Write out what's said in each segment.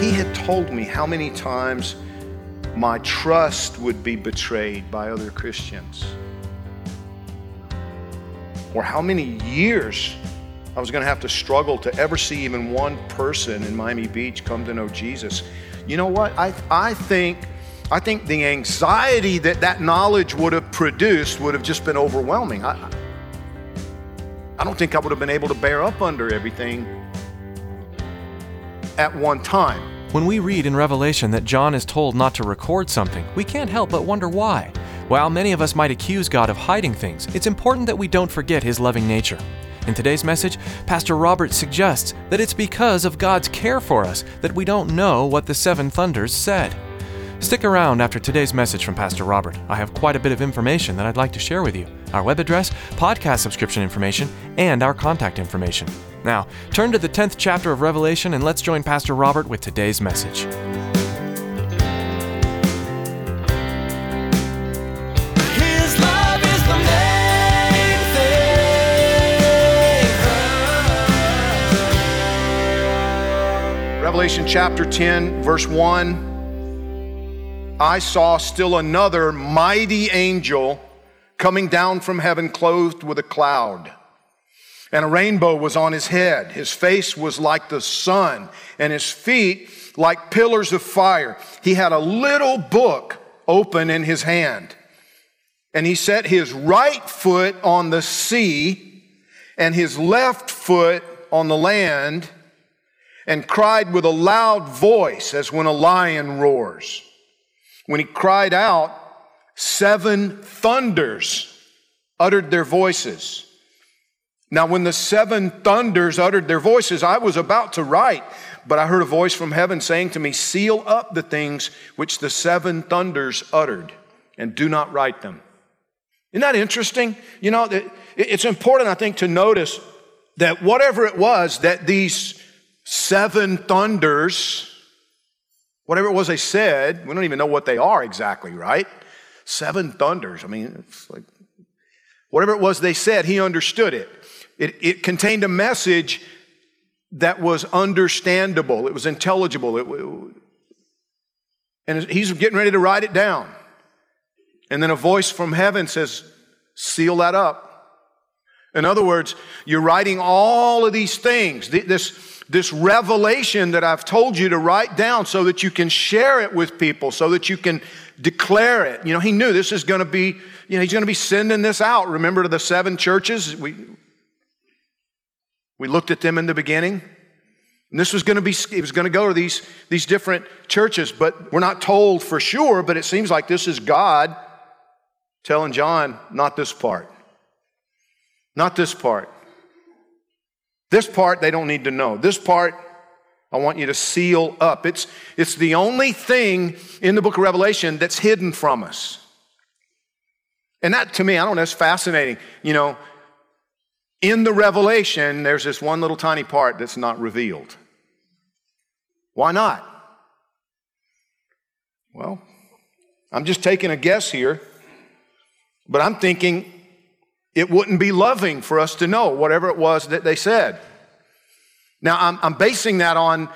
He had told me how many times my trust would be betrayed by other Christians, or how many years I was going to have to struggle to ever see even one person in Miami Beach come to know Jesus, you know what? I, I think. I think the anxiety that that knowledge would have produced would have just been overwhelming. I, I don't think I would have been able to bear up under everything at one time. When we read in Revelation that John is told not to record something, we can't help but wonder why. While many of us might accuse God of hiding things, it's important that we don't forget his loving nature. In today's message, Pastor Robert suggests that it's because of God's care for us that we don't know what the seven thunders said. Stick around after today's message from Pastor Robert. I have quite a bit of information that I'd like to share with you our web address, podcast subscription information, and our contact information. Now, turn to the 10th chapter of Revelation and let's join Pastor Robert with today's message. His love is the main thing. Revelation chapter 10, verse 1 I saw still another mighty angel coming down from heaven, clothed with a cloud. And a rainbow was on his head. His face was like the sun, and his feet like pillars of fire. He had a little book open in his hand. And he set his right foot on the sea and his left foot on the land and cried with a loud voice as when a lion roars. When he cried out, seven thunders uttered their voices. Now, when the seven thunders uttered their voices, I was about to write, but I heard a voice from heaven saying to me, Seal up the things which the seven thunders uttered, and do not write them. Isn't that interesting? You know, it's important, I think, to notice that whatever it was that these seven thunders, whatever it was they said, we don't even know what they are exactly, right? Seven thunders. I mean, it's like, whatever it was they said, he understood it. It, it contained a message that was understandable, it was intelligible, it, and he's getting ready to write it down. And then a voice from heaven says, Seal that up. In other words, you're writing all of these things, this, this revelation that I've told you to write down so that you can share it with people, so that you can declare it. You know, he knew this is going to be, you know, he's going to be sending this out. Remember to the seven churches? We, we looked at them in the beginning. And this was going to be, it was going to go to these, these different churches, but we're not told for sure, but it seems like this is God telling John, not this part. Not this part. This part they don't need to know. This part I want you to seal up. It's, it's the only thing in the book of Revelation that's hidden from us. And that to me, I don't know, it's fascinating. You know, in the revelation, there's this one little tiny part that's not revealed. Why not? Well, I'm just taking a guess here, but I'm thinking it wouldn't be loving for us to know whatever it was that they said. Now, I'm, I'm basing that on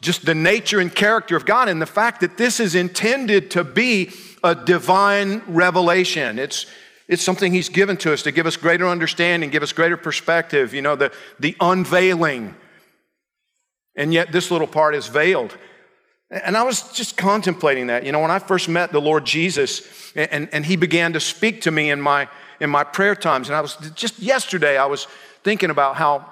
just the nature and character of God and the fact that this is intended to be a divine revelation. It's, it's something He's given to us to give us greater understanding, give us greater perspective, you know, the, the unveiling. And yet, this little part is veiled. And I was just contemplating that. You know, when I first met the Lord Jesus and, and He began to speak to me in my, in my prayer times, and I was just yesterday, I was thinking about how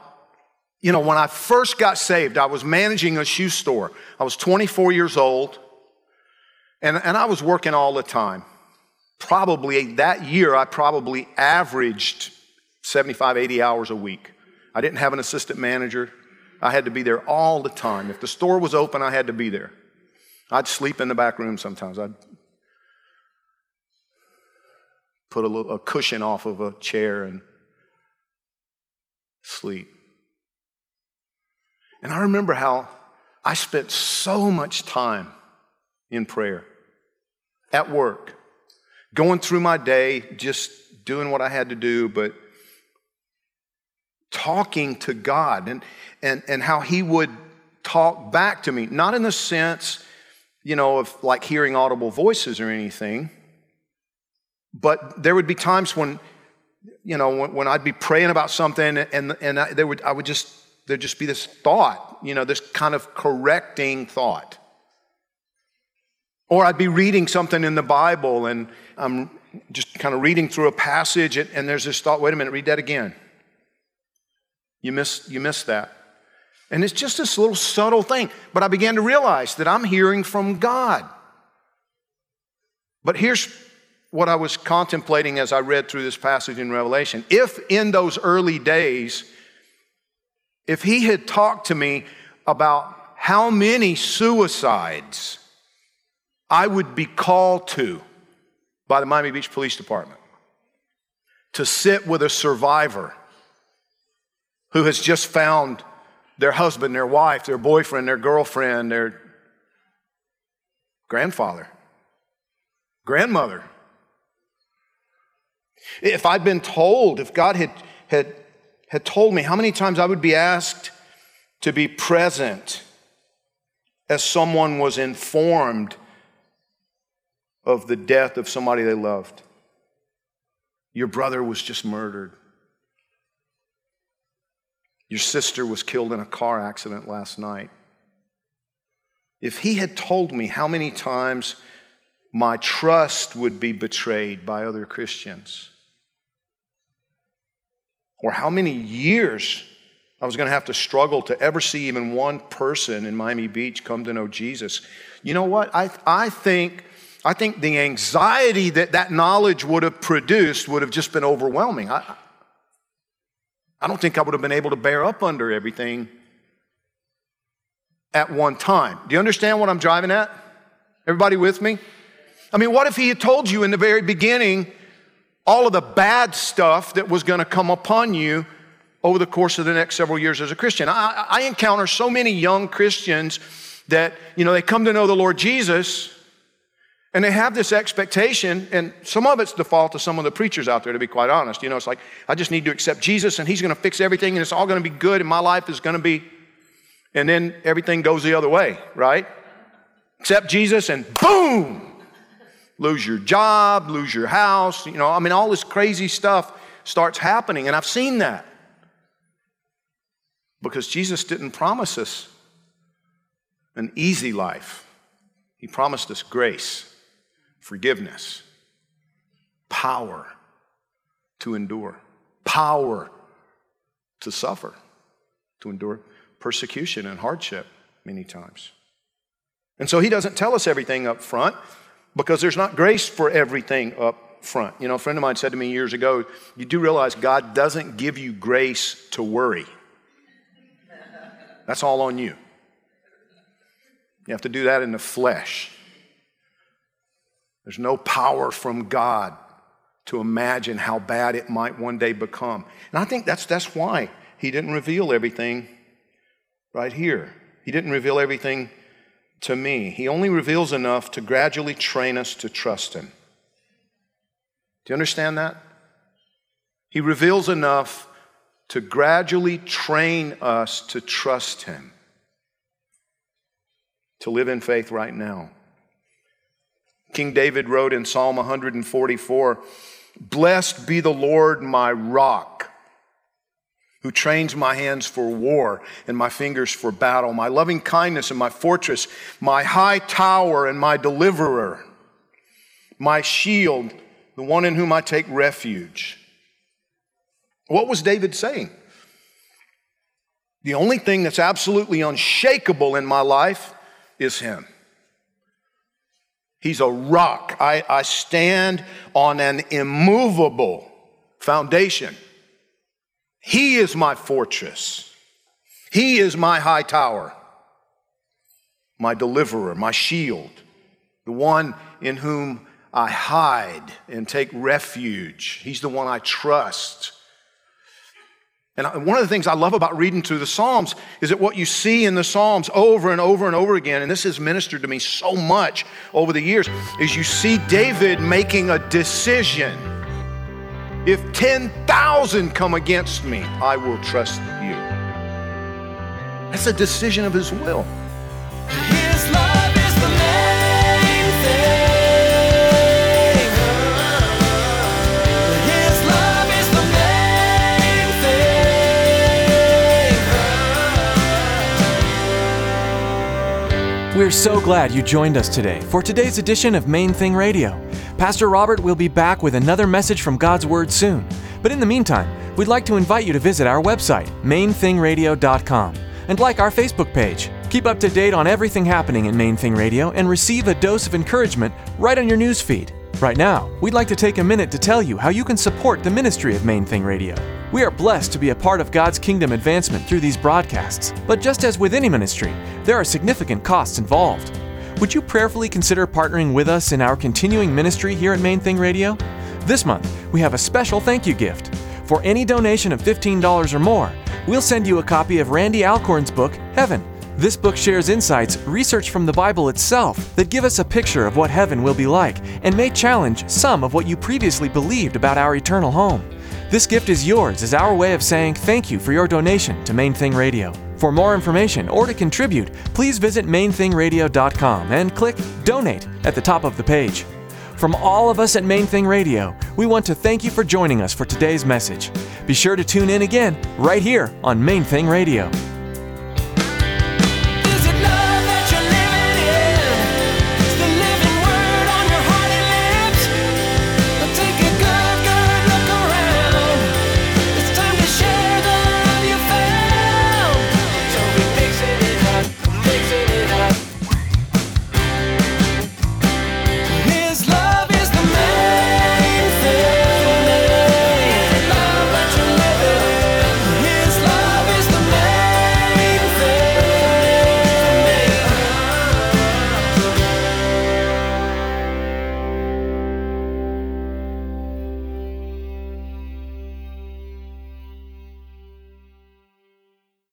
You know, when I first got saved, I was managing a shoe store. I was 24 years old, and, and I was working all the time. Probably that year, I probably averaged 75, 80 hours a week. I didn't have an assistant manager. I had to be there all the time. If the store was open, I had to be there. I'd sleep in the back room sometimes. I'd put a, little, a cushion off of a chair and sleep. And I remember how I spent so much time in prayer at work, going through my day, just doing what I had to do, but talking to God and, and, and how He would talk back to me. Not in the sense, you know, of like hearing audible voices or anything, but there would be times when, you know, when, when I'd be praying about something and, and I, there would, I would just, there'd just be this thought, you know, this kind of correcting thought. Or I'd be reading something in the Bible and I'm just kind of reading through a passage and, and there's this thought, wait a minute, read that again. You miss, you miss that. And it's just this little subtle thing. But I began to realize that I'm hearing from God. But here's what I was contemplating as I read through this passage in Revelation. If in those early days, if he had talked to me about how many suicides I would be called to by the Miami Beach Police Department to sit with a survivor who has just found their husband, their wife, their boyfriend, their girlfriend, their grandfather, grandmother. If I'd been told, if God had, had, had told me how many times I would be asked to be present as someone was informed of the death of somebody they loved. Your brother was just murdered. Your sister was killed in a car accident last night. If he had told me how many times my trust would be betrayed by other Christians, or how many years I was going to have to struggle to ever see even one person in Miami Beach come to know Jesus, you know what? I, I think. I think the anxiety that that knowledge would have produced would have just been overwhelming. I, I don't think I would have been able to bear up under everything at one time. Do you understand what I'm driving at? Everybody with me? I mean, what if he had told you in the very beginning all of the bad stuff that was going to come upon you over the course of the next several years as a Christian? I, I encounter so many young Christians that, you know, they come to know the Lord Jesus and they have this expectation, and some of it's the fault of some of the preachers out there, to be quite honest. You know, it's like, I just need to accept Jesus and He's going to fix everything and it's all going to be good and my life is going to be. And then everything goes the other way, right? Accept Jesus and boom! Lose your job, lose your house. You know, I mean, all this crazy stuff starts happening. And I've seen that. Because Jesus didn't promise us an easy life, He promised us grace forgiveness, power to endure, power to suffer, to endure persecution and hardship many times. And so he doesn't tell us everything up front because there's not grace for everything up front. You know, a friend of mine said to me years ago, you do realize God doesn't give you grace to worry. That's all on you. You have to do that in the flesh. There's no power from God to imagine how bad it might one day become. And I think that's, that's why he didn't reveal everything right here. He didn't reveal everything to me. He only reveals enough to gradually train us to trust him. Do you understand that? He reveals enough to gradually train us to trust him, to live in faith right now. King David wrote in Psalm 144 Blessed be the Lord my rock, who trains my hands for war and my fingers for battle, my loving kindness and my fortress, my high tower and my deliverer, my shield, the one in whom I take refuge. What was David saying? The only thing that's absolutely unshakable in my life is Him. He's a rock. I, I stand on an immovable foundation. He is my fortress. He is my high tower, my deliverer, my shield, the one in whom I hide and take refuge. He's the one I trust. And one of the things I love about reading through the Psalms is that what you see in the Psalms over and over and over again, and this has ministered to me so much over the years, is you see David making a decision. If 10,000 come against me, I will trust you. That's a decision of his will. His love is the main thing. His love is the main thing. We're so glad you joined us today for today's edition of Main Thing Radio. Pastor Robert will be back with another message from God's Word soon. But in the meantime, we'd like to invite you to visit our website, mainthingradio.com, and like our Facebook page. Keep up to date on everything happening in Main Thing Radio and receive a dose of encouragement right on your news feed. Right now, we'd like to take a minute to tell you how you can support the ministry of Main Thing Radio. We are blessed to be a part of God's kingdom advancement through these broadcasts, but just as with any ministry, there are significant costs involved. Would you prayerfully consider partnering with us in our continuing ministry here at Main Thing Radio? This month, we have a special thank you gift. For any donation of $15 or more, we'll send you a copy of Randy Alcorn's book, Heaven. This book shares insights, research from the Bible itself, that give us a picture of what heaven will be like and may challenge some of what you previously believed about our eternal home. This gift is yours as our way of saying thank you for your donation to Main Thing Radio. For more information or to contribute, please visit mainthingradio.com and click Donate at the top of the page. From all of us at Main Thing Radio, we want to thank you for joining us for today's message. Be sure to tune in again right here on Main Thing Radio.